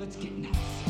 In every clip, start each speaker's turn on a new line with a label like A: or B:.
A: Let's get nuts.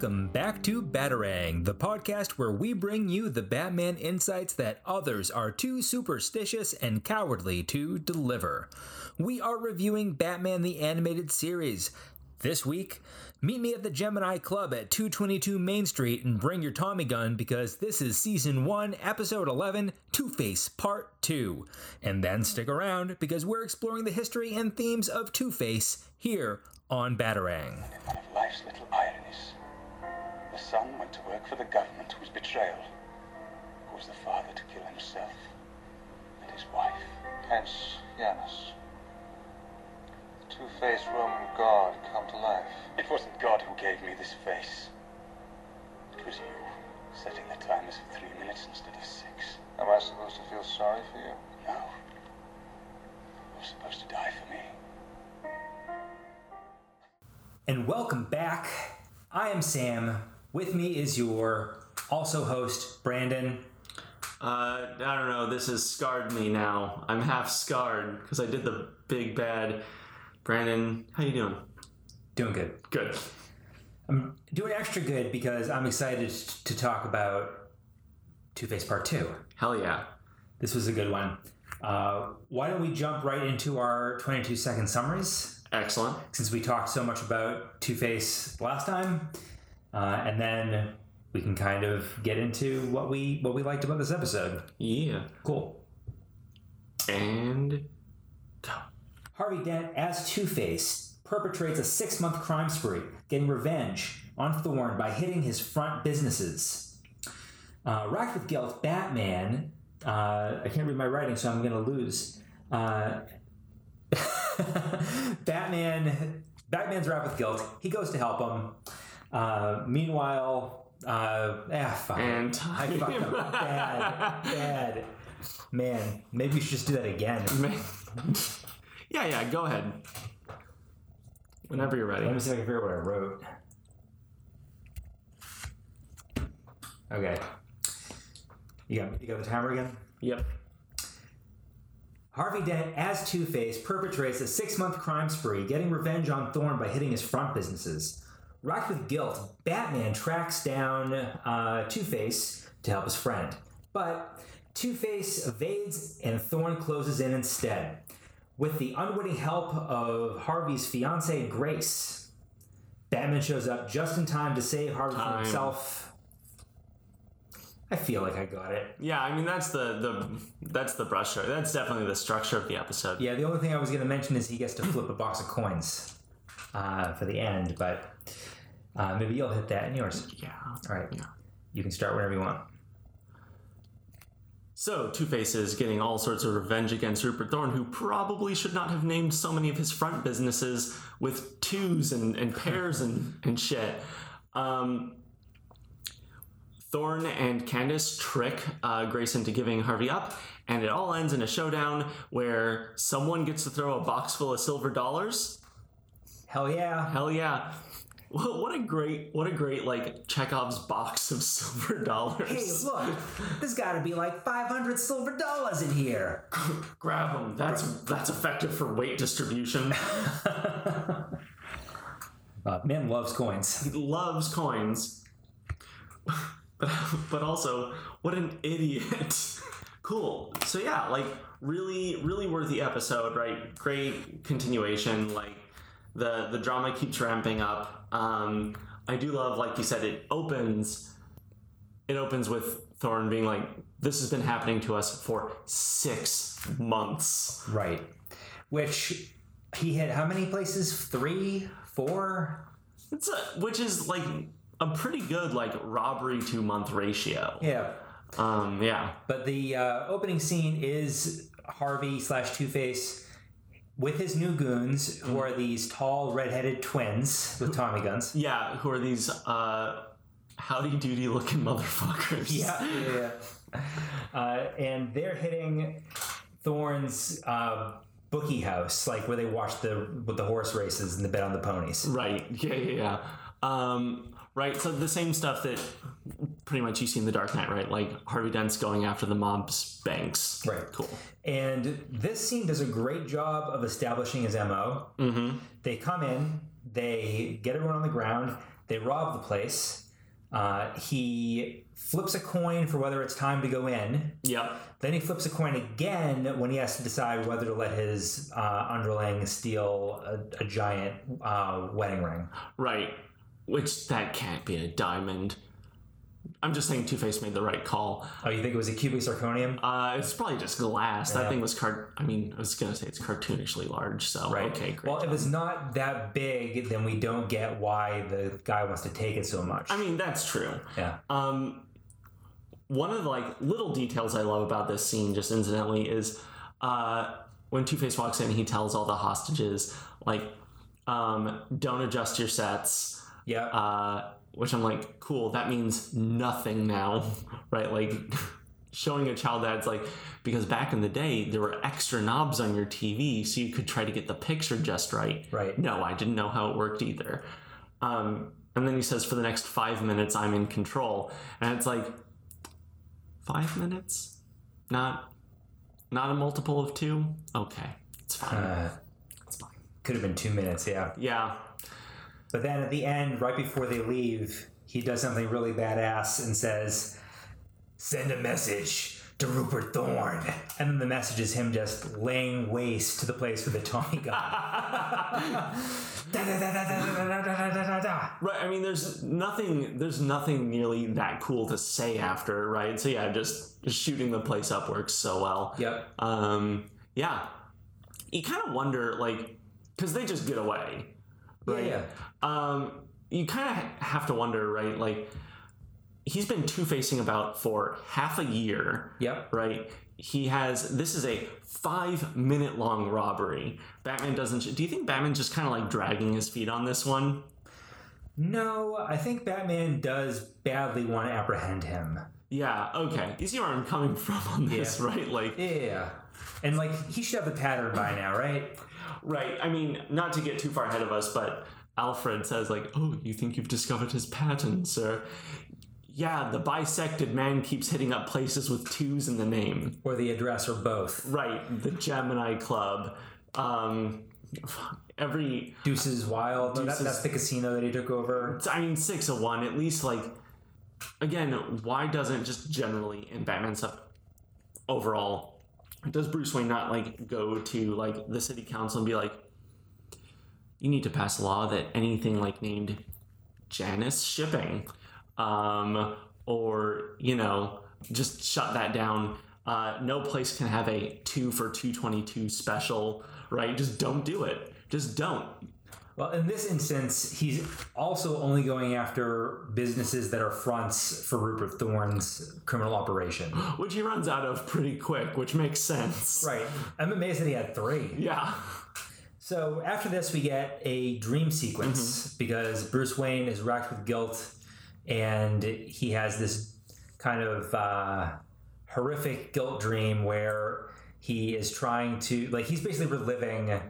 B: Welcome back to Batarang, the podcast where we bring you the Batman insights that others are too superstitious and cowardly to deliver. We are reviewing Batman the Animated Series. This week, meet me at the Gemini Club at 222 Main Street and bring your Tommy gun because this is Season 1, Episode 11, Two Face Part 2. And then stick around because we're exploring the history and themes of Two Face here on Batarang.
C: Son went to work for the government whose betrayal caused the father to kill himself and his wife.
D: Hence, Janus. The two-faced Roman god come to life.
C: It wasn't God who gave me this face. It was you, setting the timers for three minutes instead of six.
D: Am I supposed to feel sorry for you?
C: No. You're supposed to die for me.
B: And welcome back. I am Sam. With me is your also host, Brandon.
E: Uh, I don't know. This has scarred me now. I'm half scarred because I did the big bad. Brandon, how you doing?
B: Doing good.
E: Good.
B: I'm doing extra good because I'm excited to talk about Two Face Part 2.
E: Hell yeah.
B: This was a good one. Uh, why don't we jump right into our 22 second summaries?
E: Excellent.
B: Since we talked so much about Two Face last time, uh, and then we can kind of get into what we what we liked about this episode.
E: Yeah.
B: Cool.
E: And go.
B: Harvey Dent as Two Face perpetrates a six month crime spree, getting revenge on Thorne by hitting his front businesses. Uh, racked with guilt, Batman. Uh, I can't read my writing, so I'm going to lose. Uh, Batman. Batman's racked with guilt. He goes to help him. Uh, meanwhile, uh, ah, fuck.
E: And
B: I fucked up. Bad, bad. Man, maybe we should just do that again.
E: yeah, yeah. Go ahead. Whenever you're ready.
B: Let me see if I can figure out what I wrote. Okay. You got, you got the timer again?
E: Yep.
B: Harvey Dent, as Two Face, perpetrates a six month crime spree, getting revenge on Thorne by hitting his front businesses. Racked with guilt, Batman tracks down uh, Two Face to help his friend. But Two Face evades and Thorne closes in instead. With the unwitting help of Harvey's fiancee, Grace, Batman shows up just in time to save Harvey from
E: Time.
B: himself. I feel like I got it.
E: Yeah, I mean that's the the that's the brush. That's definitely the structure of the episode.
B: Yeah, the only thing I was going to mention is he gets to flip a box of coins uh, for the end, but uh, maybe you'll hit that in yours.
E: Yeah.
B: All right.
E: Yeah.
B: You can start whenever you want.
E: So, Two Face is getting all sorts of revenge against Rupert Thorne, who probably should not have named so many of his front businesses with twos and, and pairs and, and shit. Um, Thorne and Candace trick uh, Grace into giving Harvey up, and it all ends in a showdown where someone gets to throw a box full of silver dollars.
B: Hell yeah.
E: Hell yeah. What what a great, what a great like Chekhov's box of silver dollars.
B: Hey, look, there's got to be like 500 silver dollars in here.
E: Grab them. That's that's effective for weight distribution.
B: Uh, man loves coins.
E: he loves coins, but but also what an idiot. cool. So yeah, like really really worthy episode, right? Great continuation. Like the the drama keeps ramping up. Um, I do love, like you said, it opens. It opens with Thorne being like, "This has been happening to us for six months."
B: Right. Which he hit how many places? Three? Four?
E: It's a, which is like a pretty good like robbery to month ratio.
B: Yeah.
E: Um, yeah,
B: But the uh, opening scene is Harvey slash Two Face with his new goons, who are these tall redheaded twins with Tommy guns.
E: yeah. Who are these uh, howdy doody looking motherfuckers.
B: Yeah, yeah. yeah. Uh, and they're hitting Thorne's uh, bookie house, like where they watch the with the horse races and the bet on the ponies.
E: Right. Yeah, yeah, yeah. Um, right. So the same stuff that pretty much you see in the Dark Knight, right? Like Harvey Dent's going after the mob's banks.
B: Right.
E: Cool.
B: And this scene does a great job of establishing his MO. Mm-hmm. They come in, they get everyone on the ground, they rob the place. Uh, he flips a coin for whether it's time to go in.
E: Yep.
B: Then he flips a coin again when he has to decide whether to let his uh, underling steal a, a giant uh, wedding ring.
E: Right. Which that can't be a diamond. I'm just saying Two Face made the right call.
B: Oh, you think it was a cubic zirconium?
E: Uh, it's probably just glass. That thing was cart. I mean, I was gonna say it's cartoonishly large. So
B: Right.
E: okay, great.
B: Well, if it's not that big, then we don't get why the guy wants to take it so much.
E: I mean, that's true.
B: yeah.
E: Um, one of the like little details I love about this scene, just incidentally, is uh, when Two Face walks in, he tells all the hostages like, um, "Don't adjust your sets."
B: Yeah.
E: Uh, which I'm like, cool. That means nothing now, right? Like showing a child that's like because back in the day there were extra knobs on your TV, so you could try to get the picture just right.
B: Right.
E: No, I didn't know how it worked either. Um, and then he says, for the next five minutes, I'm in control, and it's like five minutes, not not a multiple of two. Okay, it's fine.
B: Uh,
E: it's fine.
B: could have been two minutes, yeah.
E: Yeah.
B: But then at the end, right before they leave, he does something really badass and says, Send a message to Rupert Thorne. And then the message is him just laying waste to the place where the Tommy got.
E: Right, I mean there's nothing there's nothing nearly that cool to say after, right? So yeah, just, just shooting the place up works so well.
B: Yep.
E: Um yeah. You kind of wonder like cuz they just get away right?
B: Yeah.
E: Um. You kind of have to wonder, right? Like, he's been two facing about for half a year,
B: Yep.
E: right? He has. This is a five minute long robbery. Batman doesn't. Do you think Batman's just kind of like dragging his feet on this one?
B: No, I think Batman does badly want to apprehend him.
E: Yeah, okay. You see where I'm coming from on this,
B: Yeah.
E: right? Like,
B: Yeah. And like he should have a pattern by now, right?
E: Right. I mean, not to get too far ahead of us, but Alfred says, like, oh, you think you've discovered his pattern, sir? Yeah, the bisected man keeps hitting up places with twos in the name.
B: Or the address or both.
E: Right, the Gemini Club. Um, every,
B: Deuces Wild. No, that, that's the casino that he took over.
E: I mean, six of one, at least, like, again, why doesn't just generally in Batman stuff overall, does Bruce Wayne not, like, go to, like, the city council and be like, you need to pass a law that anything, like, named Janus Shipping, um, or, you know, just shut that down. Uh, no place can have a two for 222 special, right? Just don't do it. Just don't.
B: Well, in this instance, he's also only going after businesses that are fronts for Rupert Thorne's criminal operation.
E: which he runs out of pretty quick, which makes sense.
B: Right. I'm amazed that he had three.
E: Yeah.
B: So after this, we get a dream sequence because Bruce Wayne is racked with guilt and he has this kind of uh, horrific guilt dream where he is trying to, like, he's basically reliving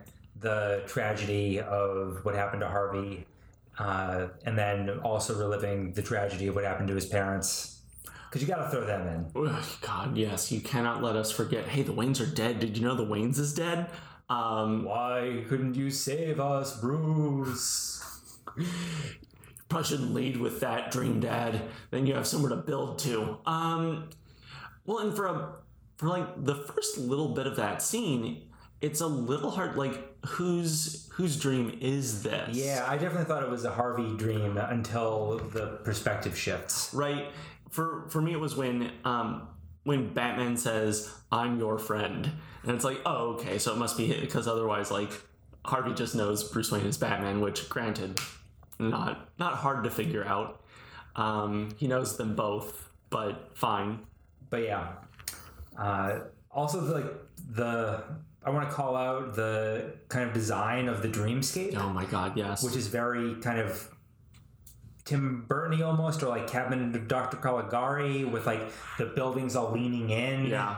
B: the tragedy of what happened to Harvey uh, and then also reliving the tragedy of what happened to his parents. Because you got to throw them in.
E: God, yes, you cannot let us forget. Hey, the Waynes are dead. Did you know the Waynes is dead? Um,
B: Why couldn't you save us, Bruce?
E: probably should lead with that, Dream Dad. Then you have somewhere to build to. Um, well, and for a for like the first little bit of that scene, it's a little hard. Like, whose whose dream is this?
B: Yeah, I definitely thought it was a Harvey dream until the perspective shifts.
E: right. For for me it was when um when batman says i'm your friend. And it's like oh okay so it must be because otherwise like harvey just knows bruce wayne is batman which granted not not hard to figure out. Um he knows them both but fine.
B: But yeah, uh, also like the I want to call out the kind of design of the dreamscape,
E: oh my god yes
B: which is very kind of Tim Burton almost, or like Cabinet of Dr. Caligari with like the buildings all leaning in.
E: Yeah.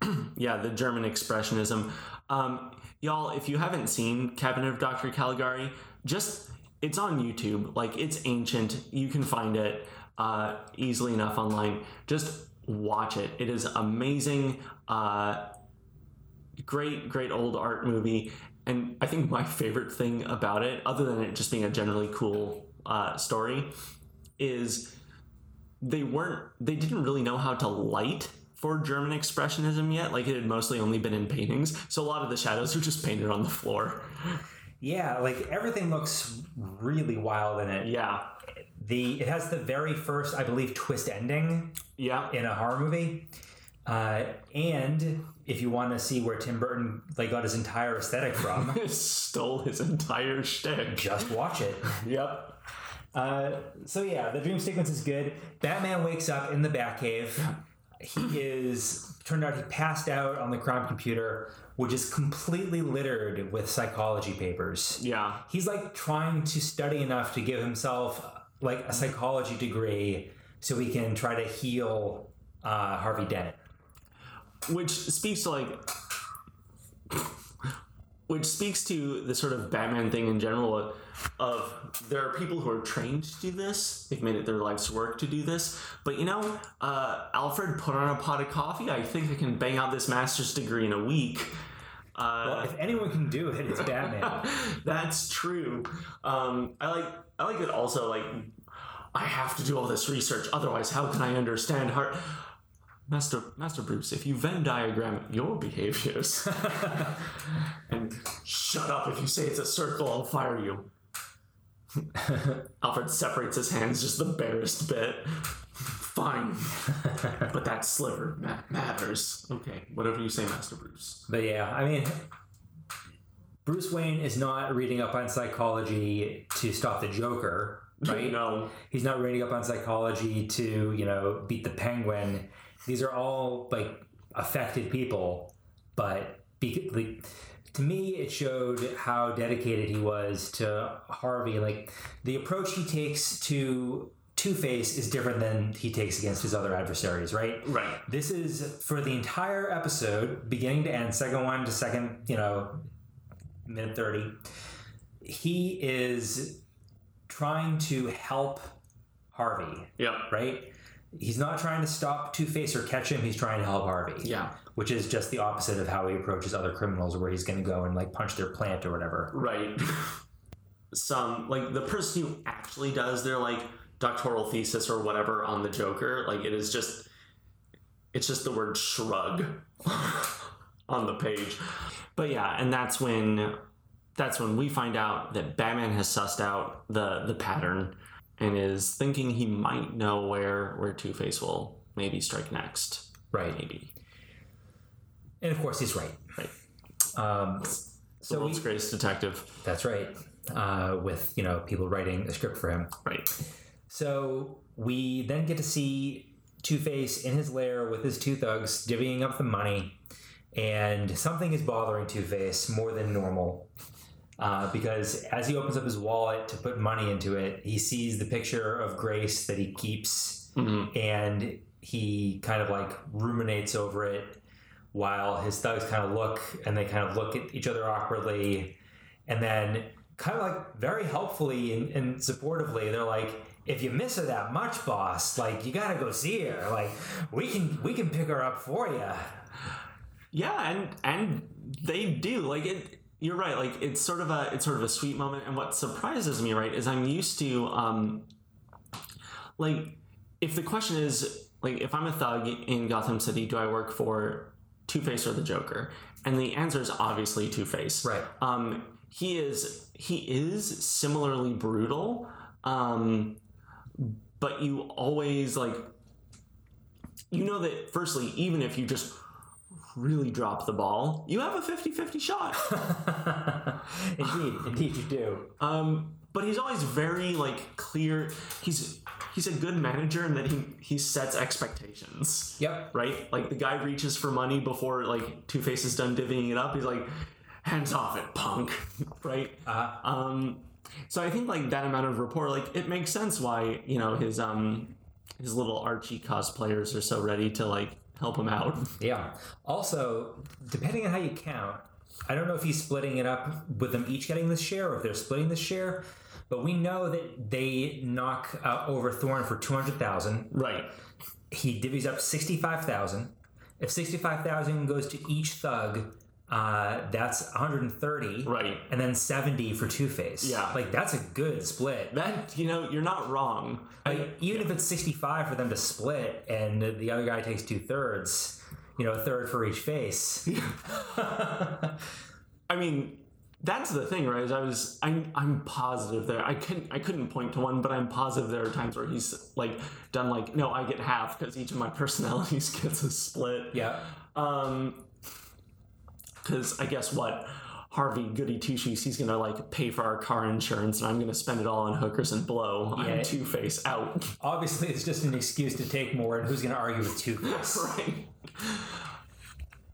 E: yeah, the German expressionism. Um, y'all, if you haven't seen Cabinet of Dr. Caligari, just it's on YouTube. Like it's ancient. You can find it uh, easily enough online. Just watch it. It is amazing. Uh, great, great old art movie. And I think my favorite thing about it, other than it just being a generally cool uh, story, is they weren't they didn't really know how to light for German expressionism yet. Like it had mostly only been in paintings, so a lot of the shadows were just painted on the floor.
B: Yeah, like everything looks really wild in it.
E: Yeah,
B: The it has the very first, I believe, twist ending
E: yeah,
B: in a horror movie. Uh, and if you want to see where Tim Burton like got his entire aesthetic from,
E: stole his entire shtick.
B: just watch it.
E: Yep.
B: Uh, so yeah, the dream sequence is good. Batman wakes up in the Batcave. He is turned out he passed out on the crime computer, which is completely littered with psychology papers.
E: Yeah.
B: He's like trying to study enough to give himself like a psychology degree so he can try to heal uh, Harvey Dent.
E: Which speaks to like which speaks to the sort of batman thing in general of, of there are people who are trained to do this. They've made it their life's work to do this. But you know uh, alfred put on a pot of coffee. I think i can bang out this master's degree in a week. Uh,
B: Well, if anyone can do it, it's Batman.
E: that's true. Um, I like I like it also like I have to do all this research, otherwise how can I understand heart Master Master Bruce, if you Venn diagram your behaviors and shut up if you say it's a circle, I'll fire you. Alfred separates his hands just the barest bit. Fine. but that sliver ma- matters. Okay, whatever you say, Master Bruce.
B: But yeah, I mean, Bruce Wayne is not reading up on psychology to stop the Joker, right?
E: No.
B: He's not reading up on psychology to, you know, beat the penguin. These are all like affected people, but be, like, to me, it showed how dedicated he was to Harvey. Like the approach he takes to Two Face is different than he takes against his other adversaries, right?
E: Right.
B: This is for the entire episode, beginning to end, second one to second, you know, minute 30. He is trying to help Harvey,
E: Yep.
B: right? He's not trying to stop Two Face or catch him, he's trying to help Harvey.
E: Yeah.
B: Which is just the opposite of how he approaches other criminals, where he's going to go and like punch their plant or whatever.
E: Right. Some like the person who actually does their like doctoral thesis or whatever on the Joker, like it is just it's just the word shrug on the page. But yeah, and that's when that's when we find out that Batman has sussed out the the pattern and is thinking he might know where where Two Face will maybe strike next.
B: Right.
E: Maybe.
B: And of course, he's right.
E: Right.
B: Um,
E: The
B: so we,
E: world's greatest detective.
B: that's right. Uh, with you know people writing a script for him.
E: Right.
B: So we then get to see Two Face in his lair with his two thugs divvying up the money, and something is bothering Two Face more than normal. Uh, because as he opens up his wallet to put money into it, he sees the picture of Grace that he keeps,
E: Mhm.
B: and he kind of like ruminates over it while his thugs kind of look and they kind of look at each other awkwardly and then kind of like very helpfully and, and supportively they're like if you miss her that much boss like you gotta go see her like we can we can pick her up for you
E: Yeah, and and they do like it. You're right. Like it's sort of a it's sort of a sweet moment. And what surprises me, right, is I'm used to um, like if the question is like if I'm a thug in Gotham City, do I work for Two Face or the Joker? And the answer is obviously Two Face.
B: Right.
E: Um, he is he is similarly brutal. Um, but you always like you know that firstly even if you just really drop the ball you have a 50-50 shot.
B: Indeed indeed you do.
E: Um, but he's always very like clear. He's he's a good manager in that he he sets expectations.
B: Yep.
E: Right? Like the guy reaches for money before like two face is done divvying it up. He's like hands off it punk. Right?
B: Uh,
E: um, So I think like that amount of rapport, like it makes sense why you know his um his little Archie cosplayers are so ready to like help him out.
B: Yeah. Also, depending on how you count, I don't know if he's splitting it up with them each getting this share or if they're splitting this share, but we know that they knock uh, over Thorne for 200,000.
E: Right.
B: He divvies up 65,000. If 65,000 goes to each thug, uh, that's 130.
E: Right.
B: And then 70 for Two Face.
E: Yeah.
B: Like, that's a good split.
E: That you know you're not wrong.
B: Like, even if it's 65 for them to split and the other guy takes two thirds, you know, a third for each face.
E: I mean, that's the thing, right? Is I was I'm I'm positive there. I couldn't I couldn't point to one, but I'm positive there are times where he's like done like no, I get half because each of my personalities gets a split.
B: yeah.
E: Um, because I guess what Harvey Goody Two Shoes, he's gonna like pay for our car insurance, and I'm gonna spend it all on hookers and blow.
B: Yeah.
E: I'm Two Face out.
B: Obviously, it's just an excuse to take more, and who's going to argue with Two Face?
E: right.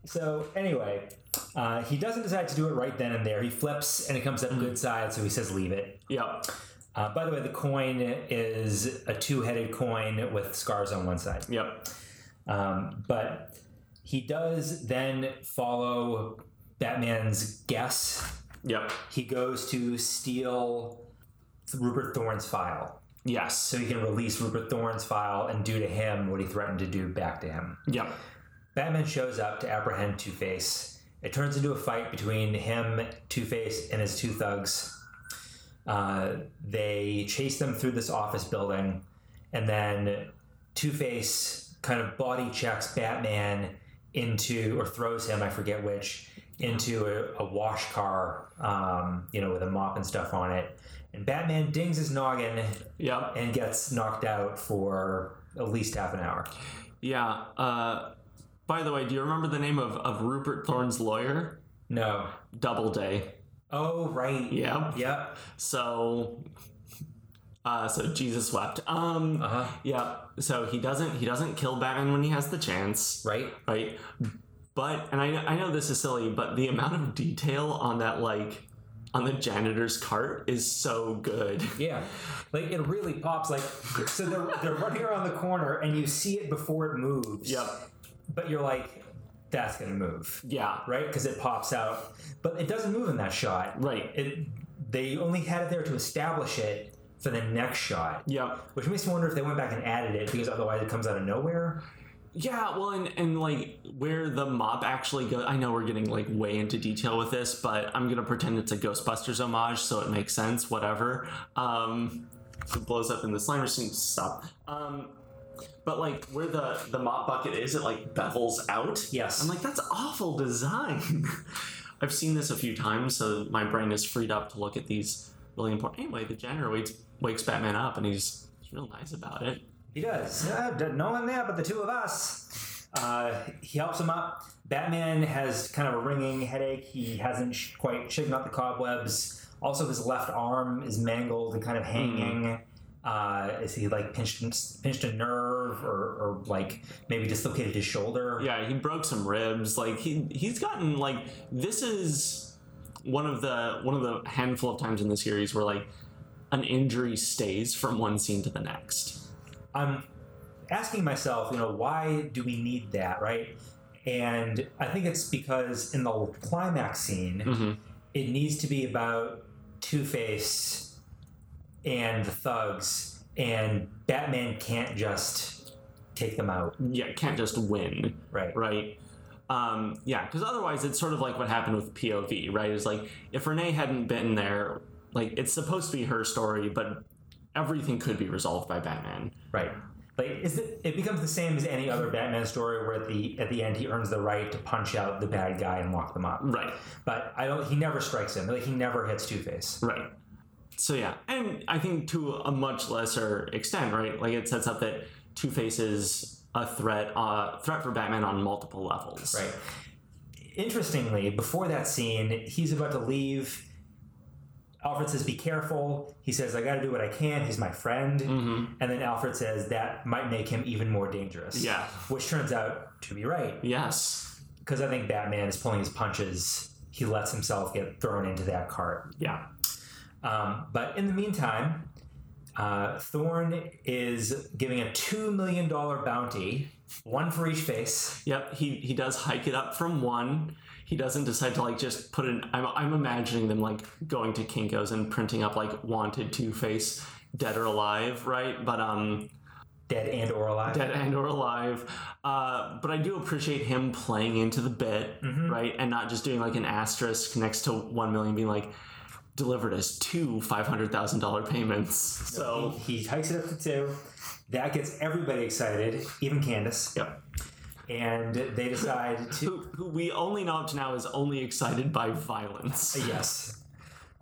B: So, anyway, uh, he doesn't decide to do it right then and there. He flips, and it comes up good side, so he says, leave it.
E: Yep.
B: Uh, by the way, the coin is a two headed coin with scars on one side.
E: Yep.
B: Um, but he does then follow Batman's guess.
E: Yep.
B: He goes to steal Rupert Thorne's file.
E: Yes.
B: So he can release Rupert Thorne's file and do to him what he threatened to do back to him.
E: Yep.
B: Batman shows up to apprehend Two Face. It turns into a fight between him, Two Face, and his two thugs. Uh, they chase them through this office building, and then Two Face kind of body checks Batman into, or throws him, I forget which, into a, a wash car, um, you know, with a mop and stuff on it. And Batman dings his noggin
E: Yep.
B: and gets knocked out for at least half an hour.
E: Yeah. Uh, by the way, do you remember the name of, of Rupert Thorne's lawyer?
B: No.
E: Doubleday.
B: Oh, right.
E: Yep.
B: Yep.
E: So, uh, so Jesus wept. Um,
B: Uh huh.
E: yeah. So he doesn't he doesn't kill Batman when he has the chance,
B: Right.
E: right? But and I I know this is silly, but the amount of detail on that like on the janitor's cart is so good.
B: Yeah. Like it really pops. Like so they're they're running around the corner and you see it before it moves.
E: Yep.
B: But you're like, that's gonna move,
E: Yeah.
B: right? Because it pops out, but it doesn't move in that shot.
E: Right.
B: It they only had it there to establish it for the next shot.
E: Yep.
B: Which makes me wonder if they went back and added it because otherwise it comes out of nowhere.
E: Yeah, well, and, and like where the mob actually goes, I know we're getting like way into detail with this, but I'm gonna pretend it's a Ghostbusters homage, so it makes sense. Whatever. Um, it blows up in the Slimer scene. Stop. Um, but like where the the mop bucket is, it like bevels out.
B: Yes.
E: I'm like that's awful design. I've seen this a few times, so my brain is freed up to look at these really important. Anyway, the janitor wakes Batman up, and he's he's real nice about it.
B: He does. Uh, no one there but the two of us. Uh, he helps him up. Batman has kind of a ringing headache. He hasn't sh- quite shaken out the cobwebs. Also, his left arm is mangled and kind of hanging. Uh, is he like pinched pinched a nerve or, or like maybe dislocated his shoulder?
E: Yeah, he broke some ribs. Like he he's gotten like this is one of the one of the handful of times in the series where like an injury stays from one scene to the next.
B: I'm asking myself, you know, why do we need that, right? And I think it's because in the climax scene,
E: Mhm.
B: it needs to be about Two Face and the thugs, and Batman can't just take them out,
E: Yeah, can't just win,
B: right?
E: right? Um, yeah, because otherwise it's sort of like what happened with POV, right? It's like if Renee hadn't been there, like it's supposed to be her story, but everything could be resolved by Batman.
B: Right. Like is it, it becomes the same as any other Batman story where at the at the end he earns the right to punch out the bad guy and lock them up.
E: Right.
B: But I don't he never strikes him. Like he never hits Two Face.
E: Right. So yeah, and I think to a much lesser extent, right? Like it sets up that Two Face is a threat, uh, threat for Batman on multiple levels.
B: Right. Interestingly, before that scene, he's about to leave. Alfred says, "Be careful." He says, "I got to do what I can." He's my friend,
E: hmm
B: and then Alfred says that might make him even more dangerous.
E: Yeah.
B: which turns out to be right
E: Yes.
B: because I think Batman is pulling his punches. He lets himself get thrown into that cart.
E: Yeah.
B: Um, but in the meantime, uh, Thorne is giving a two million dollar bounty, one for each face.
E: Yep, he he does hike it up from one. He doesn't decide to like just put an. I'm, I'm imagining them like going to Kinkos and printing up like wanted Two Face, dead or alive, right? But um,
B: Dead and or alive.
E: dead and or alive. Uh, but I do appreciate him playing into the bit, right, and not just doing like an asterisk next to one million, being like delivered as two five hundred thousand dollar payments. So
B: He, he hikes it up to two. That gets everybody excited, even Candace.
E: yep.
B: And they decide to.
E: Who, who we only know up to now is only excited by violence.
B: yes.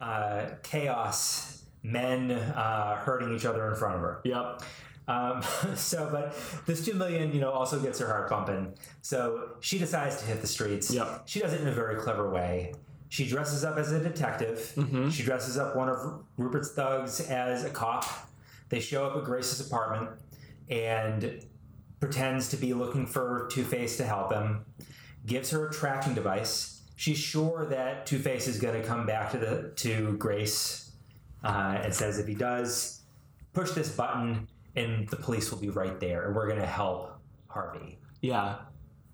B: Uh, chaos, men uh, hurting each other in front of her.
E: Yep.
B: Um, so, but this two million, you know, also gets her heart pumping. So she decides to hit the streets.
E: Yep.
B: She does it in a very clever way. She dresses up as a detective. She dresses up one of Rupert's thugs as a cop. They show up at Grace's apartment and pretends to be looking for Two Face to help him. Gives her a tracking device. She's sure that Two Face is going to come back to the to Grace, uh, and says if he does, push this button and the police will be right there and we're going to help Harvey.
E: Yeah.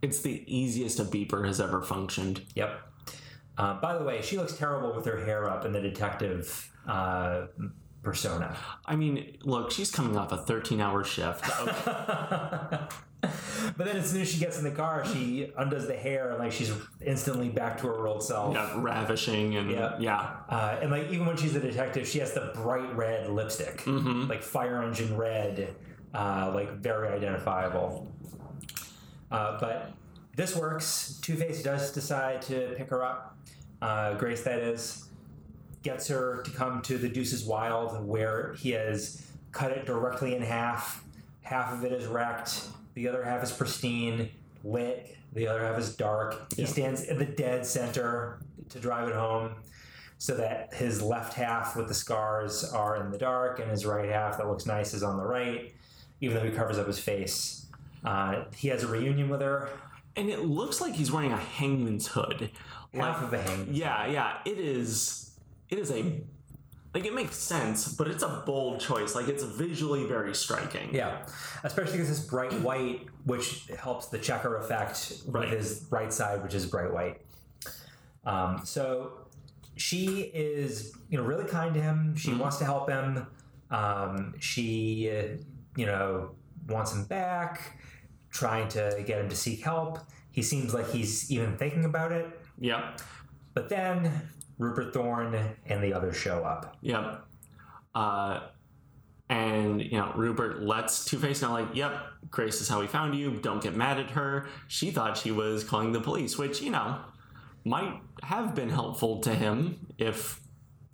E: It's the easiest a beeper has ever functioned.
B: Yep. Uh, by the way, she looks terrible with her hair up and the detective uh, persona.
E: I mean, look, she's coming off a 13 hour shift.
B: But then as soon as she gets in the car, she undoes the hair and like she's instantly back to her old self.
E: yeah, ravishing and
B: Yeah.
E: yeah.
B: Uh, and like even when she's a detective, she has the bright red lipstick,
E: Mm-hmm.
B: like fire engine red, uh, like very identifiable. Uh, but this works. Two Face does decide to pick her up. Uh, Grace, that is, gets her to come to the Deuces Wild, where he has cut it directly in half. Half of it is wrecked. The other half is pristine, lit. The other half is dark. He
E: Yeah.
B: stands in the dead center to drive it home so that his left half with the scars are in the dark and his right half that looks nice is on the right, even though he covers up his face. Uh, he has a reunion with her,
E: And it looks like he's wearing a hangman's hood.
B: half of a hang.
E: Yeah, yeah. It is. It is a. Like, it makes sense, but it's a bold choice. Like, it's visually very striking.
B: Yeah, especially because it's bright white, which helps the checker effect
E: Right.
B: with his right side, which is bright white. Um, so she is, you know, really kind to him. She wants to help him. Um, she, uh, you know, wants him back, trying to get him to seek help. He seems like he's even thinking about it.
E: Yeah.
B: But then Rupert Thorne and the others show up.
E: Yep. Uh, and you know, Rupert lets Two Face know, like, "Yep, Grace is how we found you. Don't get mad at her. She thought she was calling the police, which you know might have been helpful to him if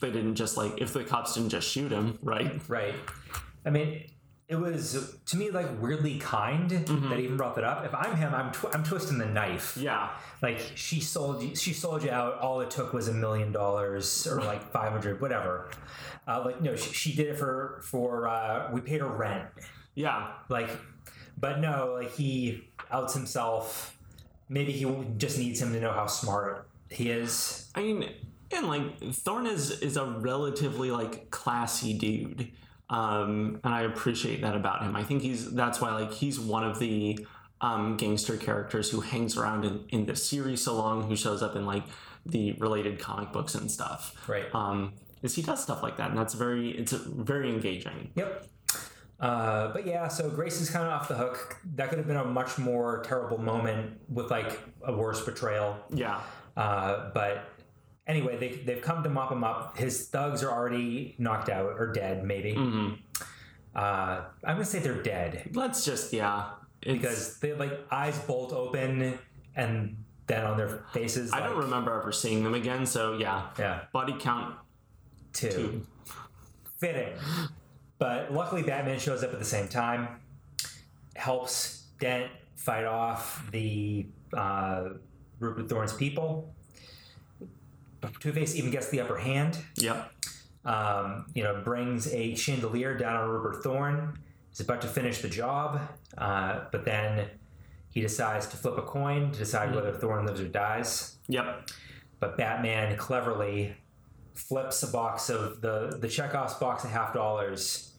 E: they didn't just like if the cops didn't just shoot him, right?
B: Right. I mean, it was to me like weirdly kind that he even brought that up. If I'm him, I'm tw- I'm twisting the knife.
E: Yeah.
B: Like she sold you, she sold you out. All it took was a million dollars or like five hundred, whatever. Uh, like no, she, she did it for for uh, we paid her rent.
E: Yeah.
B: Like, but no, like he outs himself. Maybe he just needs him to know how smart he is.
E: I mean, and like Thorne is is a relatively like classy dude, um, and I appreciate that about him. I think he's that's why like he's one of the um, gangster characters who hangs around in, in the series so long, who shows up in like the related comic books and stuff.
B: Right.
E: Um, is he does stuff like that, and that's very it's very engaging.
B: Yep. Uh, but yeah, so Grace is kind of off the hook. That could have been a much more terrible moment with like a worse betrayal.
E: Yeah.
B: Uh, but anyway, they, they've come to mop him up. His thugs are already knocked out or dead, maybe.
E: hmm
B: Uh, I'm gonna say they're dead
E: Let's just yeah. It's,
B: because they have like eyes bolt open and then on their faces.
E: I don't remember ever seeing them again. So yeah.
B: Yeah,
E: Body count
B: two.
E: two.
B: fitting. But luckily, Batman shows up at the same time, helps Dent fight off the uh, Rupert Thorne's people. Two Face even gets the upper hand.
E: Yep.
B: Um, you know, brings a chandelier down on Rupert Thorne. He's about to finish the job, uh, but then he decides to flip a coin to decide whether Thorne lives or dies.
E: Yep.
B: But Batman cleverly flips a box of the the Chekhov's box of half dollars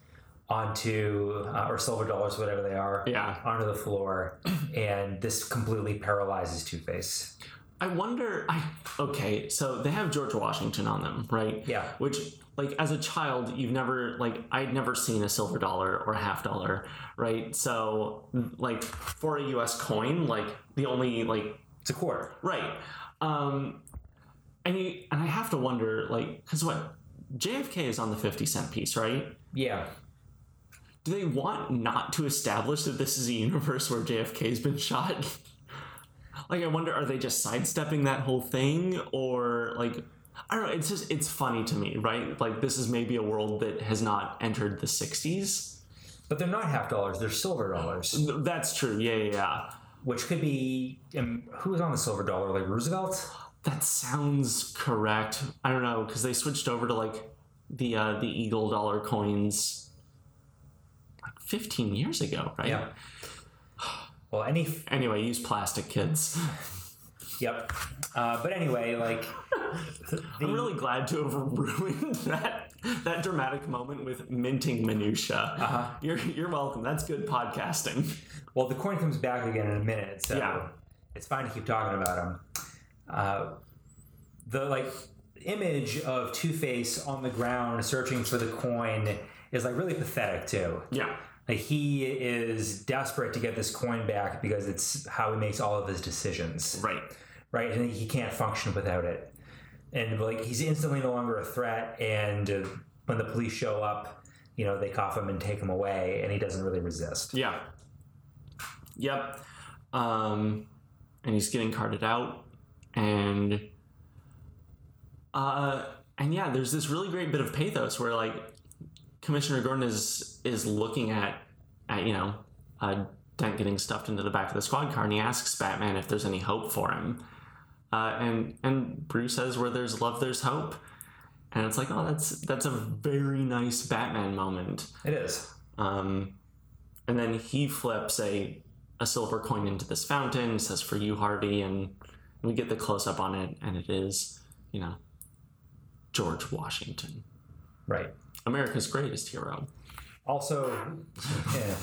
B: onto uh, or silver dollars, whatever they are,
E: Yeah.
B: onto the floor, and this completely paralyzes Two Face.
E: I wonder. I okay. So they have George Washington on them, right?
B: Yeah.
E: Which, like, as a child, you've never like I'd never seen a silver dollar or a half dollar, right? So, like, for a U.S. coin, like the only like
B: It's a quarter.
E: right, um, and you and I have to wonder, like, because what JFK is on the fifty cent piece, right?
B: Yeah.
E: Do they want not to establish that this is a universe where JFK's been shot? like, I wonder, are they just sidestepping that whole thing, or like, I don't know. It's just it's funny to me, right? Like, this is maybe a world that has not entered the '60s.
B: But they're not half dollars; they're silver dollars,
E: That's true. Yeah, yeah, yeah.
B: which could be um, who was on the silver dollar, like Roosevelt.
E: That sounds correct. I don't know because they switched over to like the uh, the Eagle dollar coins like 15 years ago, right?
B: Yeah. Well, any
E: Anyway, use plastic, kids.
B: Yep. Uh, but anyway, like
E: I'm really glad to have ruined that that dramatic moment with minting minutia.
B: Uh-huh.
E: You're you're welcome. That's good podcasting.
B: well, the coin comes back again in a minute, so
E: Yeah.
B: it's fine to keep talking about him. Uh, the like image of Two Face on the ground searching for the coin is like really pathetic too.
E: Yeah.
B: He is desperate to get this coin back because it's how he makes all of his decisions.
E: Right.
B: right? And he can't function without it. And like he's instantly no longer a threat. And uh, when the police show up, you know they cuff him and take him away, and he doesn't really resist.
E: Yeah. Yep. Um, and he's getting carted out, and uh, and yeah, there's this really great bit of pathos where like Commissioner Gordon is is looking at at you know uh, Dent getting stuffed into the back of the squad car, and he asks Batman if there's any hope for him. Uh, and and Bruce says, "Where there's love, there's hope." And it's like, oh, that's that's a very nice Batman moment.
B: It is.
E: Um, and then he flips a a silver coin into this fountain. Says for you, Harvey, and we get the close up on it, and it is, you know, George Washington,
B: right.
E: America's greatest hero.
B: Also, yeah.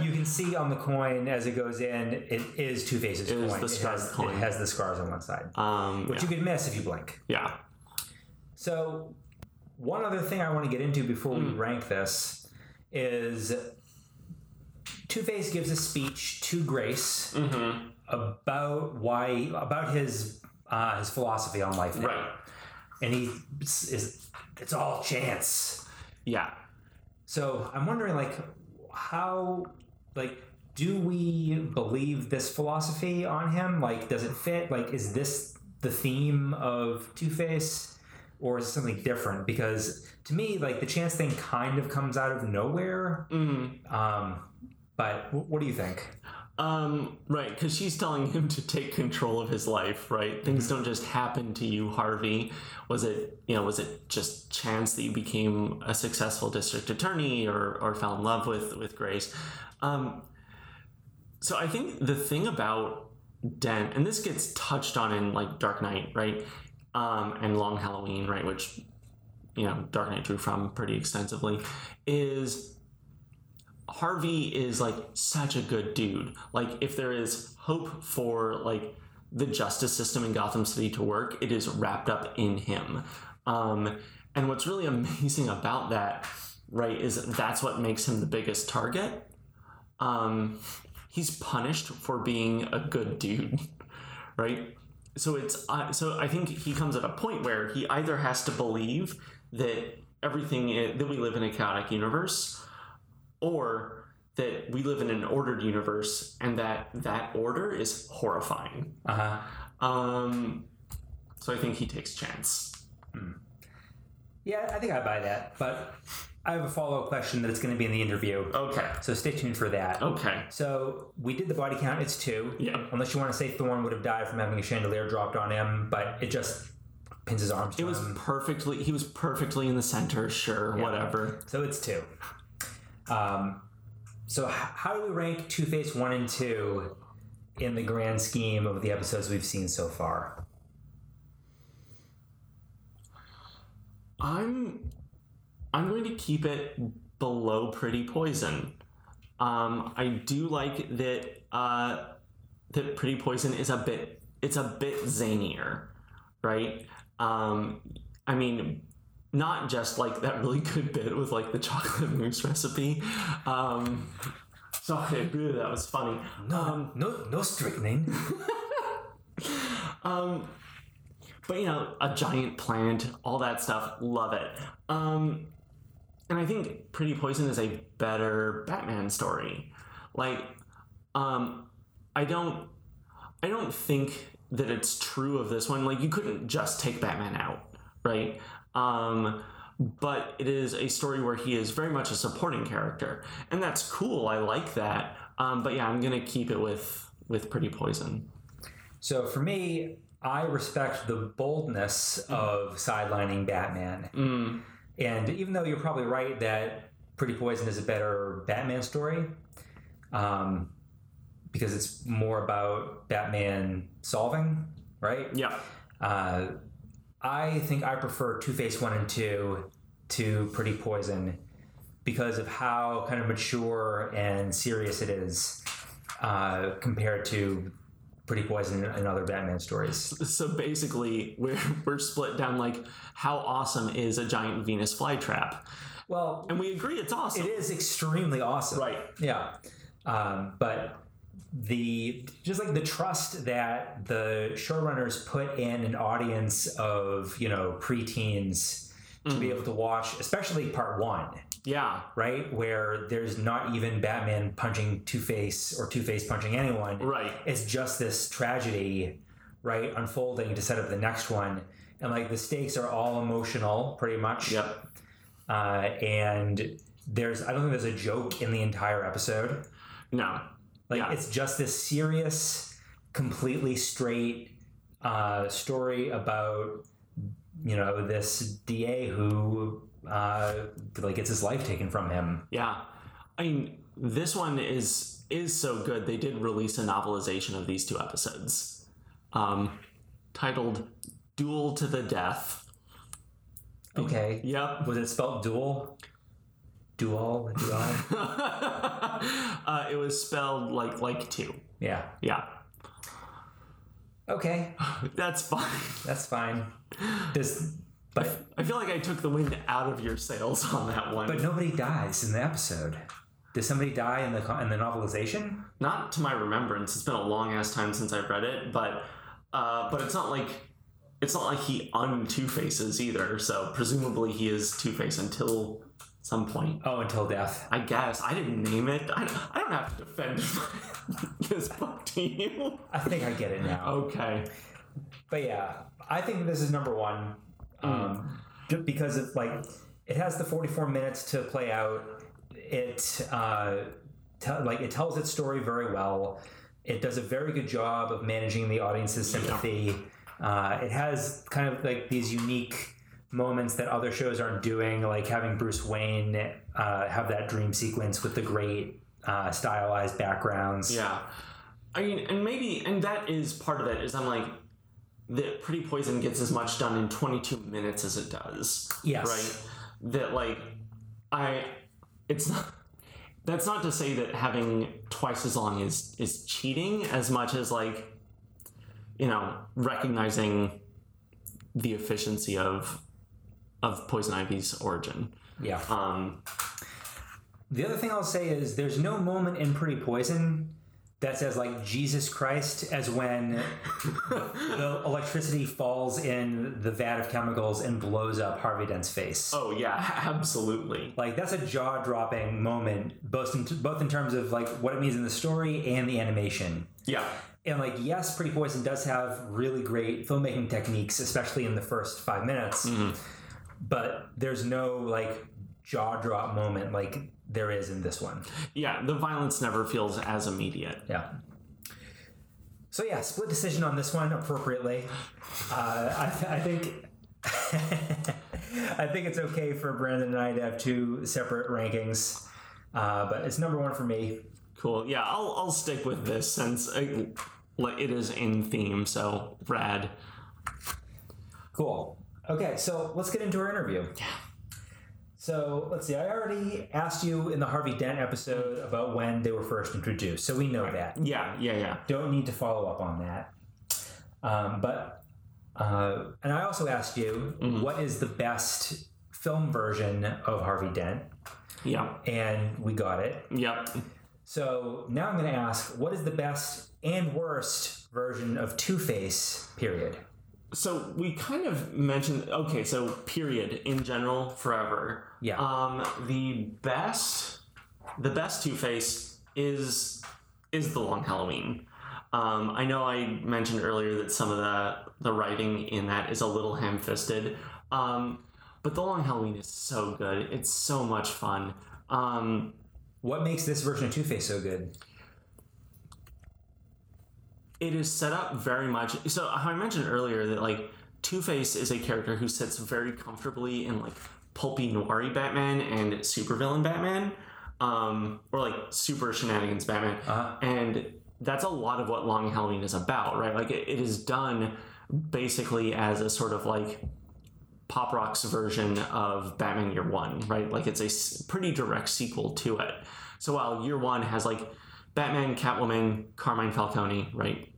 B: you, you can see on the coin as it goes in, it is Two Face's coin.
E: the
B: it, has,
E: coin.
B: it has the scars on one side,
E: Um,
B: which
E: yeah.
B: you could miss if you blink.
E: yeah,
B: So, one other thing I want to get into before we
E: Hmm.
B: rank this is Two Face gives a speech to Grace
E: Mm-hmm.
B: about why about his uh, his philosophy on life, now.
E: right,
B: And he is, it's all chance.
E: yeah,
B: So I'm wondering, like, how, like, do we believe this philosophy on him? Like, does it fit? Like, is this the theme of Two Face, or is it something different? Because to me, like, the chance thing kind of comes out of nowhere.
E: mm-hmm.
B: Um, but wh- what do you think?
E: Um, right, because she's telling him to take control of his life, right? Things don't just happen to you, Harvey. Was it, you know, was it just chance that you became a successful district attorney or, or fell in love with, with Grace? Um, so I think the thing about Dent, and this gets touched on in like Dark Knight, right? Um, and Long Halloween, right? Which, you know, Dark Knight drew from pretty extensively, is Harvey is like such a good dude. Like if there is hope for like the justice system in Gotham City to work, it is wrapped up in him. Um, and what's really amazing about that, right, is that's what makes him the biggest target. Um, he's punished for being a good dude, right? So it's uh, so I think he comes at a point where he either has to believe that everything i that we live in a chaotic universe, or that we live in an ordered universe and that that order is horrifying.
B: Uh huh.
E: Um, so I think he takes chance.
B: Yeah, I think I buy that. But I have a follow up question that's going to be in the interview.
E: Okay.
B: So stay tuned for that.
E: Okay.
B: So we did the body count. It's two.
E: Yeah.
B: Unless you want to say Thorne would have died from having a chandelier dropped on him, but it just pins his arms.
E: It was perfectly. He was perfectly in the center. Sure. Whatever.
B: So it's two. Um, so h- how do we rank Two Face one and two in the grand scheme of the episodes we've seen so far?
E: I'm I'm going to keep it below Pretty Poison. Um, I do like that uh, that Pretty Poison is a bit it's a bit zanier, right? Um, I mean, not just like that really good bit with like the chocolate mousse recipe. Um, so I that was funny. Um,
B: no, no straightening.
E: um, but you know, a giant plant, all that stuff, love it. Um, and I think Pretty Poison is a better Batman story. Like, um, I don't, I don't think that it's true of this one. Like, you couldn't just take Batman out, right? Um, but it is a story where he is very much a supporting character, and that's cool. I like that. Um, but yeah, I'm gonna keep it with with Pretty Poison.
B: So for me, I respect the boldness of sidelining Batman.
E: Mm.
B: And even though you're probably right that Pretty Poison is a better Batman story, um, because it's more about Batman solving, right?
E: Yeah.
B: Uh, I think I prefer Two Face 1 and 2 to Pretty Poison because of how kind of mature and serious it is uh, compared to Pretty Poison and other Batman stories.
E: So basically, we're we're split down like how awesome is a giant Venus flytrap,
B: Well,
E: and we agree it's awesome.
B: it is extremely awesome.
E: Right.
B: Yeah. Um, but the just like the trust that the showrunners put in an audience of you know preteens to be able to watch, especially part one,
E: Yeah.
B: right, where there's not even Batman punching Two Face or Two Face punching anyone.
E: Right.
B: It's just this tragedy, right, unfolding to set up the next one, and like the stakes are all emotional, pretty much
E: Yep.
B: uh, and there's I don't think there's a joke in the entire episode.
E: No.
B: Like
E: Yeah.
B: it's just this serious, completely straight uh, story about you know this DA who uh, like gets his life taken from him.
E: Yeah. I mean, this one is is so good. They did release a novelization of these two episodes, um, titled "Dual to the Death."
B: Okay,
E: Yep.
B: was it spelled dual? Dual, dual.
E: uh, it was spelled like like two.
B: yeah.
E: Yeah.
B: Okay,
E: That's fine.
B: that's fine. Does but
E: I feel like I took the wind out of your sails on that one.
B: but nobody dies in the episode. Does somebody die in the in the novelization?
E: not to my remembrance. It's been a long ass time since I've read it, but uh, but it's not like it's not like he un Two Faces either. So presumably he is Two Face until some point.
B: Oh, until death.
E: I guess I didn't name it. I, I don't have to defend this book to you.
B: I think I get it now.
E: Okay.
B: But yeah, I think this is number one um, just because it's like it has the 44 minutes to play out. It uh, te- like it tells its story very well. It does a very good job of managing the audience's sympathy. Uh, it has kind of like these unique moments that other shows aren't doing, like having Bruce Wayne uh, have that dream sequence with the great uh, stylized backgrounds.
E: Yeah. I mean, and maybe, and that is part of it. Is I'm like, that Pretty Poison gets as much done in 22 minutes as it does.
B: Yes.
E: Right. That like, I, it's not. That's not to say that having twice as long is is cheating as much as like, you know, recognizing the efficiency of of Poison Ivy's origin.
B: Yeah.
E: Um,
B: The other thing I'll say is there's no moment in Pretty Poison that says like Jesus Christ as when the electricity falls in the vat of chemicals and blows up Harvey Dent's face.
E: oh yeah, absolutely.
B: Like that's a jaw-dropping moment, both in both in terms of like what it means in the story and the animation.
E: Yeah.
B: And like yes, Pretty Poison does have really great filmmaking techniques, especially in the first five minutes. But there's no like jaw drop moment like there is in this one.
E: Yeah, the violence never feels as immediate.
B: Yeah. So yeah, split decision on this one appropriately. Uh, I, I think I think it's okay for Brandon and I to have two separate rankings, uh, but it's number one for me.
E: Cool. Yeah, I'll I'll stick with this since it, like, it is in theme. So rad.
B: Cool. Okay, so let's get into our interview.
E: Yeah.
B: So let's see. I already asked you in the Harvey Dent episode about when they were first introduced, so we know that.
E: Yeah, yeah, yeah.
B: Don't need to follow up on that. Um, but uh, and I also asked you what is the best film version of Harvey Dent,
E: Yeah.
B: and we got it.
E: Yep.
B: So now I'm going to ask, what is the best and worst version of Two Face? Period.
E: So we kind of mentioned okay, so period in general forever.
B: Yeah.
E: Um the best the best Two Face is is the Long Halloween. Um, I know I mentioned earlier that some of the the writing in that is a little ham fisted. Um, but the Long Halloween is so good. It's so much fun. Um,
B: What makes this version of Two Face so good?
E: It is set up very much so i mentioned earlier that like two-face is a character who sits very comfortably in like pulpy noiry batman and supervillain batman um, or like super shenanigans batman.
B: Uh-huh.
E: and that's a lot of what long halloween is about right? Like it, it is done basically as a sort of like pop rock's version of batman year one right? Like it's a pretty direct sequel to it. So while year one has like Batman, Catwoman, Carmine Falcone, right?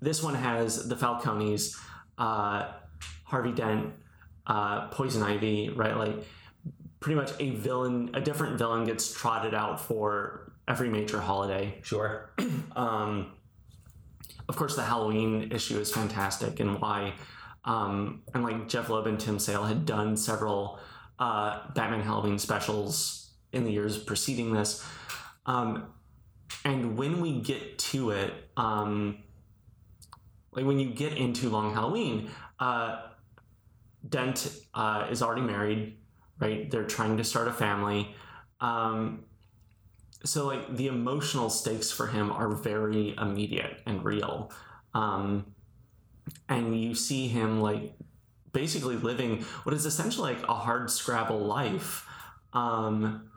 E: This one has the Falcones, uh, Harvey Dent, uh, Poison Ivy, right? Like pretty much a villain, a different villain gets trotted out for every major holiday.
B: Sure.
E: Um, of course, the Halloween issue is fantastic, and why, um, and like Jeph Loeb and Tim Sale had done several uh, Batman Halloween specials in the years preceding this. Um, and when we get to it, um, like when you get into Long Halloween, uh, Dent uh, is already married, right? They're trying to start a family. Um, so like the emotional stakes for him are very immediate and real um, and you see him like basically living what is essentially like a hard scrabble life um,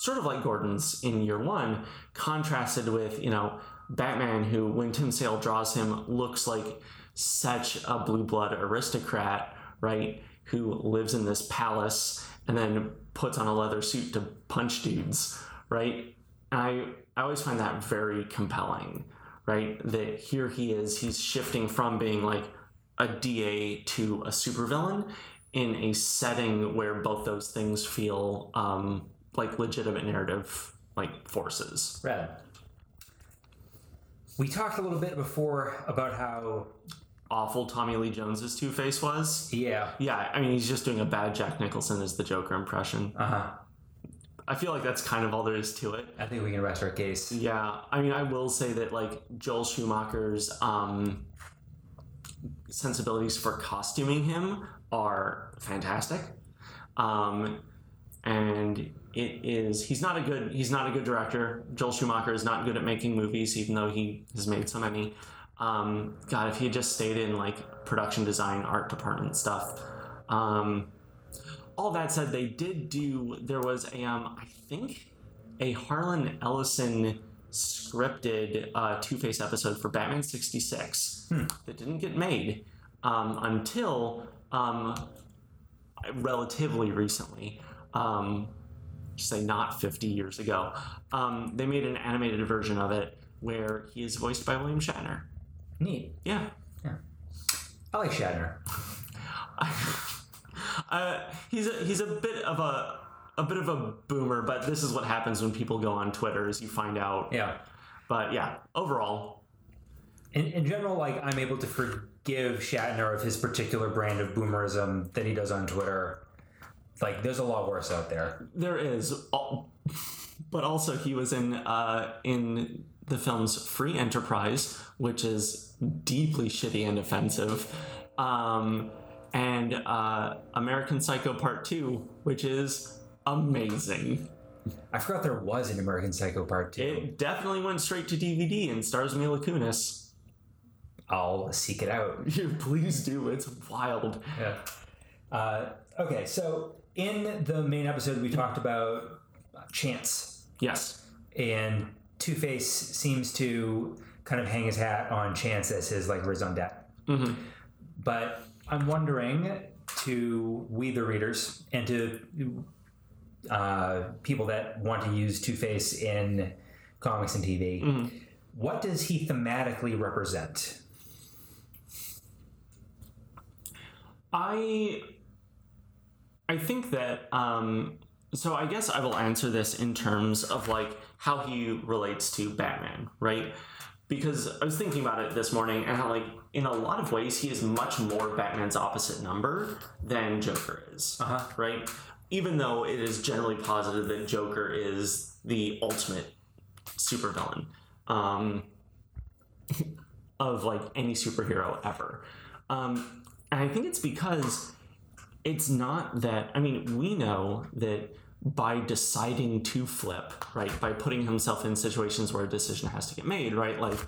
E: sort of like gordon's in year one contrasted with you know batman who when tim sale draws him looks like such a blue blood aristocrat right who lives in this palace and then puts on a leather suit to punch dudes right and I, I always find that very compelling, right? That here he is, he's shifting from being like a DA to a supervillain in a setting where both those things feel um, like legitimate narrative like forces.
B: Rad. We talked a little bit before about how,
E: Awful Tommy Lee Jones's Two Face was.
B: yeah,
E: Yeah, I mean he's just doing a bad Jack Nicholson as the Joker impression.
B: uh huh.
E: I feel like that's kind of all there is to it.
B: I think we can rest our case.
E: Yeah, I mean, I will say that like Joel Schumacher's um, sensibilities for costuming him are fantastic, um, and it is he's not a good he's not a good director. Joel Schumacher is not good at making movies, even though he has made so many. Um, God, if he had just stayed in like production design, art department stuff. Um, all that said, they did do. There was a um, I think a Harlan Ellison scripted uh, Two Face episode for Batman sixty six that didn't get made um, until um, relatively recently. Um, say not 50 years ago. Um, they made an animated version of it where he is voiced by William Shatner.
B: Neat.
E: Yeah. Yeah.
B: I like Shatner.
E: uh, he's a, he's a bit of a a bit of a boomer, but this is what happens when people go on Twitter, as you find out.
B: Yeah.
E: But yeah, overall,
B: In, in general, like I'm able to forgive Shatner of his particular brand of boomerism that he does on Twitter. Like, there's a lot worse out there.
E: there is, but also he was in uh, in the film's Free Enterprise, which is deeply shitty and offensive, um, and uh, American Psycho Part Two, which is amazing.
B: I forgot there was an American Psycho Part 2.
E: It definitely went straight to DVD and stars Mila Kunis.
B: I'll seek it out.
E: Please do. It's wild.
B: Yeah. Uh, okay, so in the main episode, we talked about Chance,
E: Yes.
B: and Two Face seems to kind of hang his hat on Chance as his like raison d'etre.
E: Mhm.
B: But I'm wondering, to we the readers and to uh, people that want to use Two Face in comics and TV. What does he thematically represent?
E: I I think that um so I guess I will answer this in terms of like how he relates to Batman, right? Because I was thinking about it this morning and how like in a lot of ways he is much more Batman's opposite number than Joker is.
B: Uh-huh.
E: Right? Even though it is generally posited that Joker is the ultimate supervillain. Um of like any superhero ever. Um, and I think it's because it's not that, I mean, we know that by deciding to flip, right, by putting himself in situations where a decision has to get made, right, like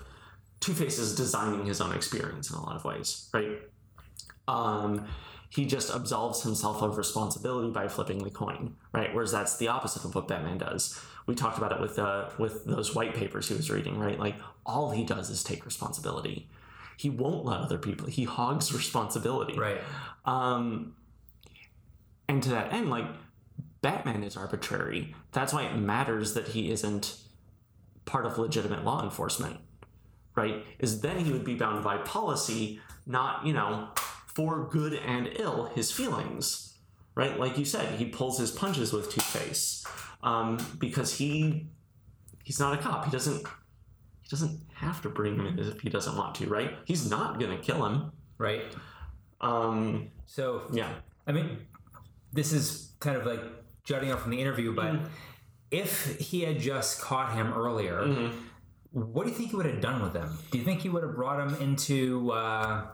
E: Two Face is designing his own experience in a lot of ways, right? Um, he just absolves himself of responsibility by flipping the coin, right? Whereas that's the opposite of what Batman does. We talked about it with uh, with those white papers he was reading, right? Like all he does is take responsibility. He won't let other people. He hogs responsibility,
B: Right.
E: um, and to that end, like Batman is arbitrary. That's why it matters that he isn't part of legitimate law enforcement, right? Is then he would be bound by policy, not you know, for good and ill, his feelings, right? Like you said, he pulls his punches with Two Face um, because he he's not a cop. He doesn't he doesn't have to bring him in if he doesn't want to, right? He's not gonna kill him.
B: Right.
E: Um,
B: So
E: yeah.
B: I mean, this is kind of like jutting out from the interview, but if he had just caught him earlier, what do you think he would have done with him? Do you think he would have brought him into uh,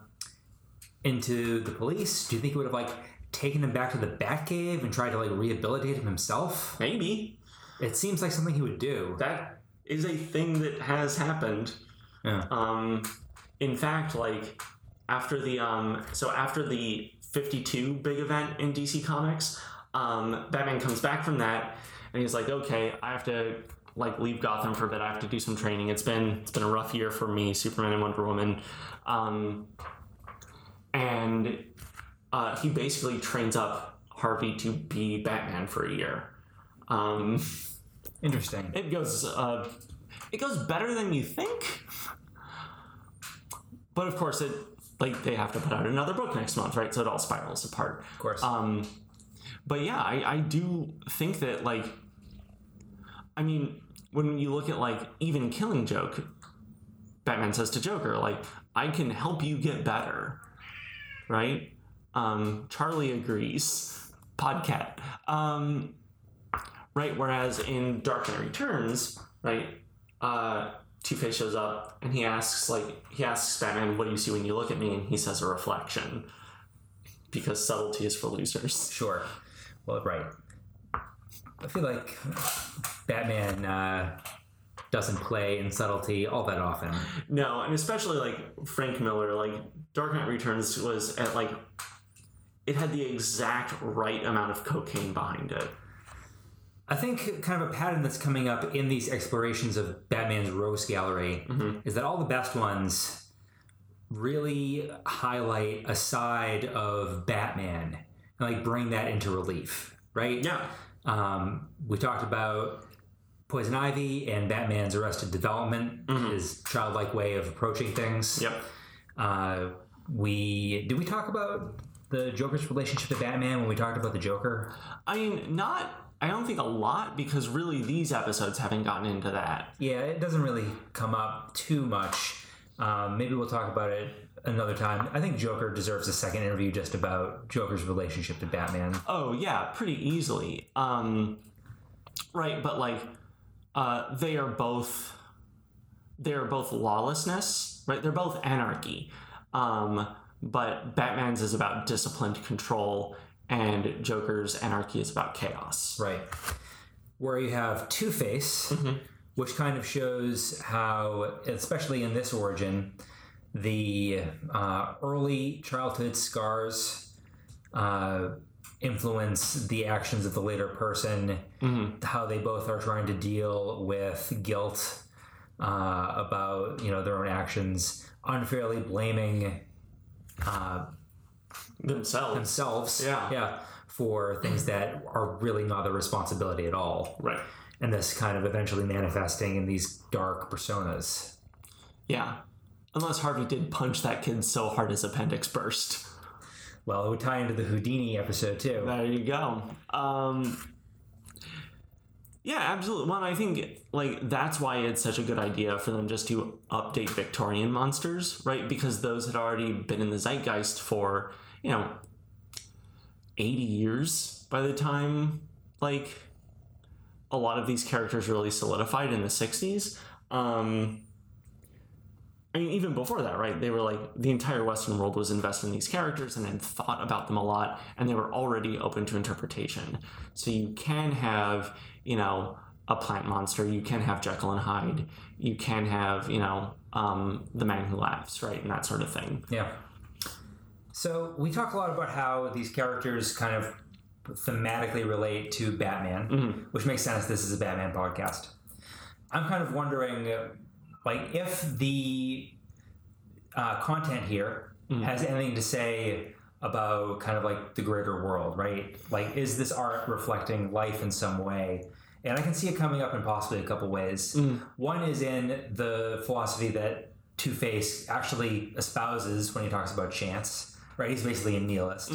B: into the police? Do you think he would have like taken him back to the Batcave and tried to like rehabilitate him himself?
E: Maybe.
B: It seems like something he would do.
E: that is a thing that has happened.
B: Yeah.
E: Um, in fact, like after the um, so after the fifty-two big event in DC Comics, um, Batman comes back from that, and he's like, "Okay, I have to like leave Gotham for a bit. I have to do some training. It's been it's been a rough year for me, Superman and Wonder Woman." Um, and uh, he basically trains up Harvey to be Batman for a year. Um,
B: Interesting.
E: it goes uh, it goes better than you think but of course it like they have to put out another book next month right? So it all spirals apart.
B: Of course.
E: um but yeah i i do think that like i mean when you look at like even killing joke batman says to joker like i can help you get better right? Um charlie agrees podcat um right whereas in dark knight returns right uh two-face shows up and he asks like he asks batman what do you see when you look at me and he says a reflection because subtlety is for losers
B: Sure. Well, right. I feel like Batman uh, doesn't play in subtlety all that often.
E: no and especially like frank miller like dark knight returns was at like it had the exact right amount of cocaine behind it
B: I think kind of a pattern that's coming up in these explorations of Batman's Rogues Gallery is that all the best ones really highlight a side of Batman and like bring that into relief, right?
E: yeah
B: Um, we talked about Poison Ivy and Batman's Arrested Development, his childlike way of approaching things.
E: yep
B: Uh, we did we talk about the Joker's relationship to Batman when we talked about the Joker?
E: i mean not i don't think a lot because really these episodes haven't gotten into that
B: Yeah, it doesn't really come up too much. Um, maybe we'll talk about it another time. I think Joker deserves a second interview just about Joker's relationship to Batman.
E: Oh yeah, pretty easily. Um, right, but like, uh, they are both they are both lawlessness, right? They're both anarchy. Um, but Batman's is about disciplined control, and Joker's anarchy is about chaos.
B: Right. Where you have Two Face, which kind of shows how, especially in this origin, the uh, early childhood scars uh, influence the actions of the later person, how they both are trying to deal with guilt uh, about you know their own actions, unfairly blaming uh,
E: themselves.
B: themselves.
E: Yeah.
B: Yeah. For things that are really not their responsibility at all.
E: Right.
B: And this kind of eventually manifesting in these dark personas.
E: Yeah. Unless Harvey did punch that kid so hard his appendix burst.
B: Well, it would tie into the Houdini episode too.
E: There you go. Um, yeah, absolutely. Well, I think like that's why it's such a good idea for them just to update Victorian monsters, right? Because those had already been in the zeitgeist for you know eighty years by the time like a lot of these characters really solidified in the sixties. Um, I mean, even before that, right? They were like the entire Western world was invested in these characters and had thought about them a lot, and they were already open to interpretation. So you can have, you know, a plant monster. You can have Jekyll and Hyde. You can have, you know, um, the man who laughs, right, and that sort of thing.
B: Yeah. So we talk a lot about how these characters kind of thematically relate to Batman, mm-hmm. which makes sense. This is a Batman podcast. I'm kind of wondering, like, if the uh, content here mm-hmm. has anything to say about kind of like the greater world, right? Like, is this art reflecting life in some way? And I can see it coming up in possibly a couple ways. Mm-hmm. One is in the philosophy that Two Face actually espouses when he talks about chance, right? He's basically a nihilist.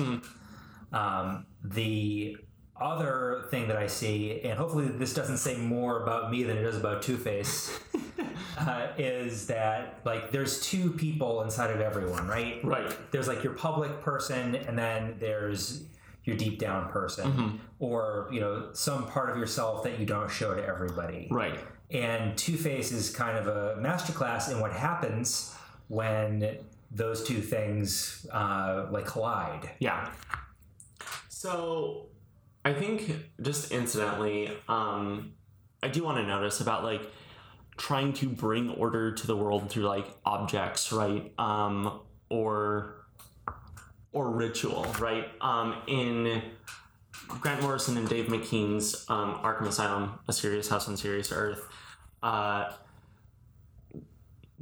B: Um, the other thing that I see, and hopefully this doesn't say more about me than it does about Two Face, uh, is that like there's two people inside of everyone, right?
E: Right.
B: There's like your public person, and then there's your deep down person, or you know some part of yourself that you don't show to everybody.
E: Right.
B: And Two Face is kind of a masterclass in what happens when those two things uh, like collide.
E: Yeah. So I think just incidentally, um, I do want to notice about like trying to bring order to the world through like objects, right? Um, or or ritual, right? Um, in Grant Morrison and Dave McKean's um, Arkham Asylum, A Serious House on Serious Earth, uh,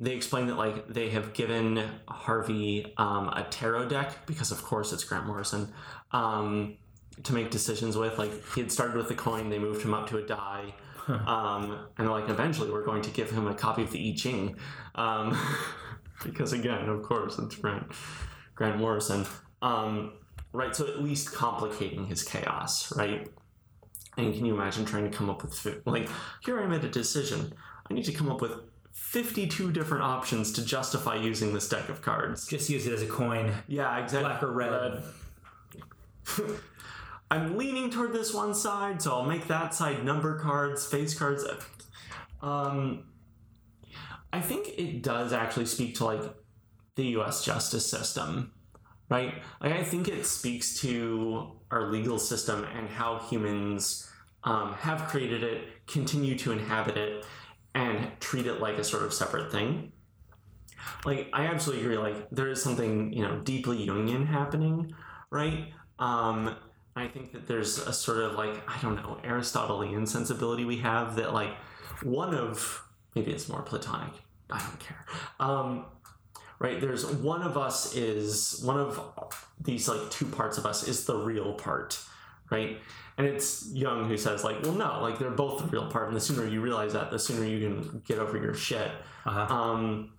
E: they explain that like they have given Harvey um, a tarot deck because of course it's Grant Morrison um, to make decisions with. Like he had started with a coin, they moved him up to a die, um, and like eventually we're going to give him a copy of the I Ching um, because again, of course, it's Grant Grant Morrison. Um, right, so at least complicating his chaos, right? And can you imagine trying to come up with like here I made a decision. I need to come up with 52 different options to justify using this deck of cards.
B: Just use it as a coin.
E: Yeah, exactly.
B: Black or red.
E: I'm leaning toward this one side, so I'll make that side number cards, face cards. Um, I think it does actually speak to like the U.S. justice system, right? Like I think it speaks to our legal system and how humans um, have created it, continue to inhabit it, and treat it like a sort of separate thing. Like I absolutely agree. Like there is something you know deeply Jungian happening, right? Um, I think that there's a sort of like I don't know Aristotelian sensibility we have that like one of maybe it's more Platonic. I don't care. Um, right? There's one of us is one of these like two parts of us is the real part, right? And it's Jung who says like, well, no, like they're both the real part, and the sooner you realize that, the sooner you can get over your shit.
B: Uh-huh.
E: Um,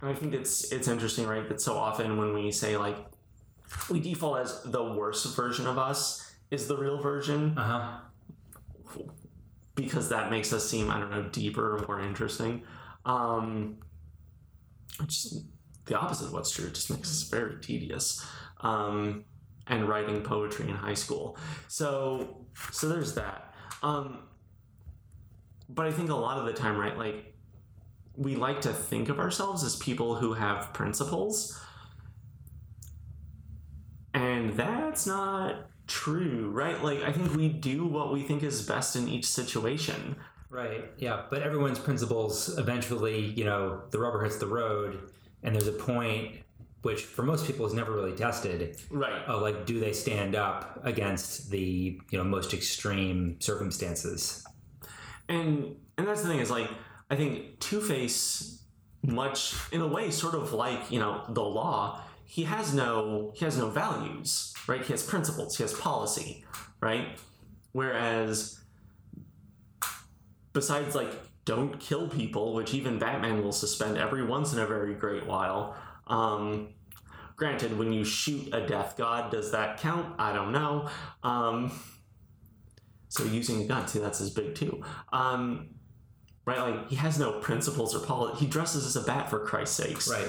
E: and I think it's it's interesting, right? That so often when we say like we default as the worst version of us is the real version
B: Uh huh.
E: because that makes us seem I don't know deeper, or more interesting. Um, which is the opposite of what's true. It just makes us very tedious. Um, and writing poetry in high school. So so there's that. Um, but I think a lot of the time, right, like we like to think of ourselves as people who have principles. And that's not true, right? Like I think we do what we think is best in each situation.
B: Right. Yeah. But everyone's principles eventually, you know, the rubber hits the road, and there's a point which, for most people, is never really tested.
E: Right.
B: Of like, do they stand up against the you know most extreme circumstances?
E: and and that's the thing is like I think Two Face, much in a way, sort of like you know the law, he has no he has no values, right? He has principles, he has policy, right? Whereas besides like don't kill people, which even Batman will suspend every once in a very great while. Um, granted, when you shoot a death god, does that count? I don't know. Um, so using a gun, see, that's as big too. Um, right, like he has no principles or policy. He dresses as a bat for Christ's sakes.
B: Right.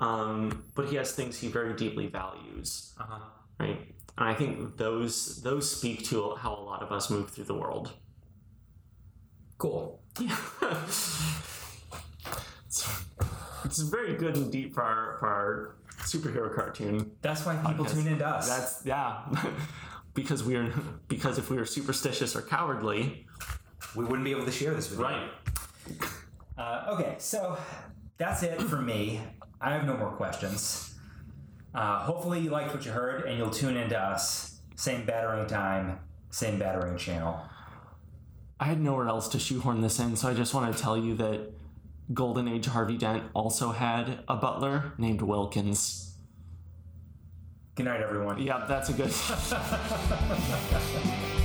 E: Um, but he has things he very deeply values.
B: Uh huh.
E: Right. And I think those those speak to how a lot of us move through the world.
B: Cool.
E: Yeah. It's, it's very good and deep for our, for our superhero cartoon.
B: That's why people
E: podcast.
B: tune into us.
E: That's yeah. because we're because if we were superstitious or cowardly,
B: we wouldn't be able to share this with you.
E: right?
B: Uh, okay, so that's it for me. I have no more questions. Uh, hopefully, you liked what you heard and you'll tune in to us. Same battering time, same battering channel.
E: I had nowhere else to shoehorn this in, so I just want to tell you that Golden Age Harvey Dent also had a butler named Wilkins.
B: Good night, everyone.
E: Yeah, that's a good.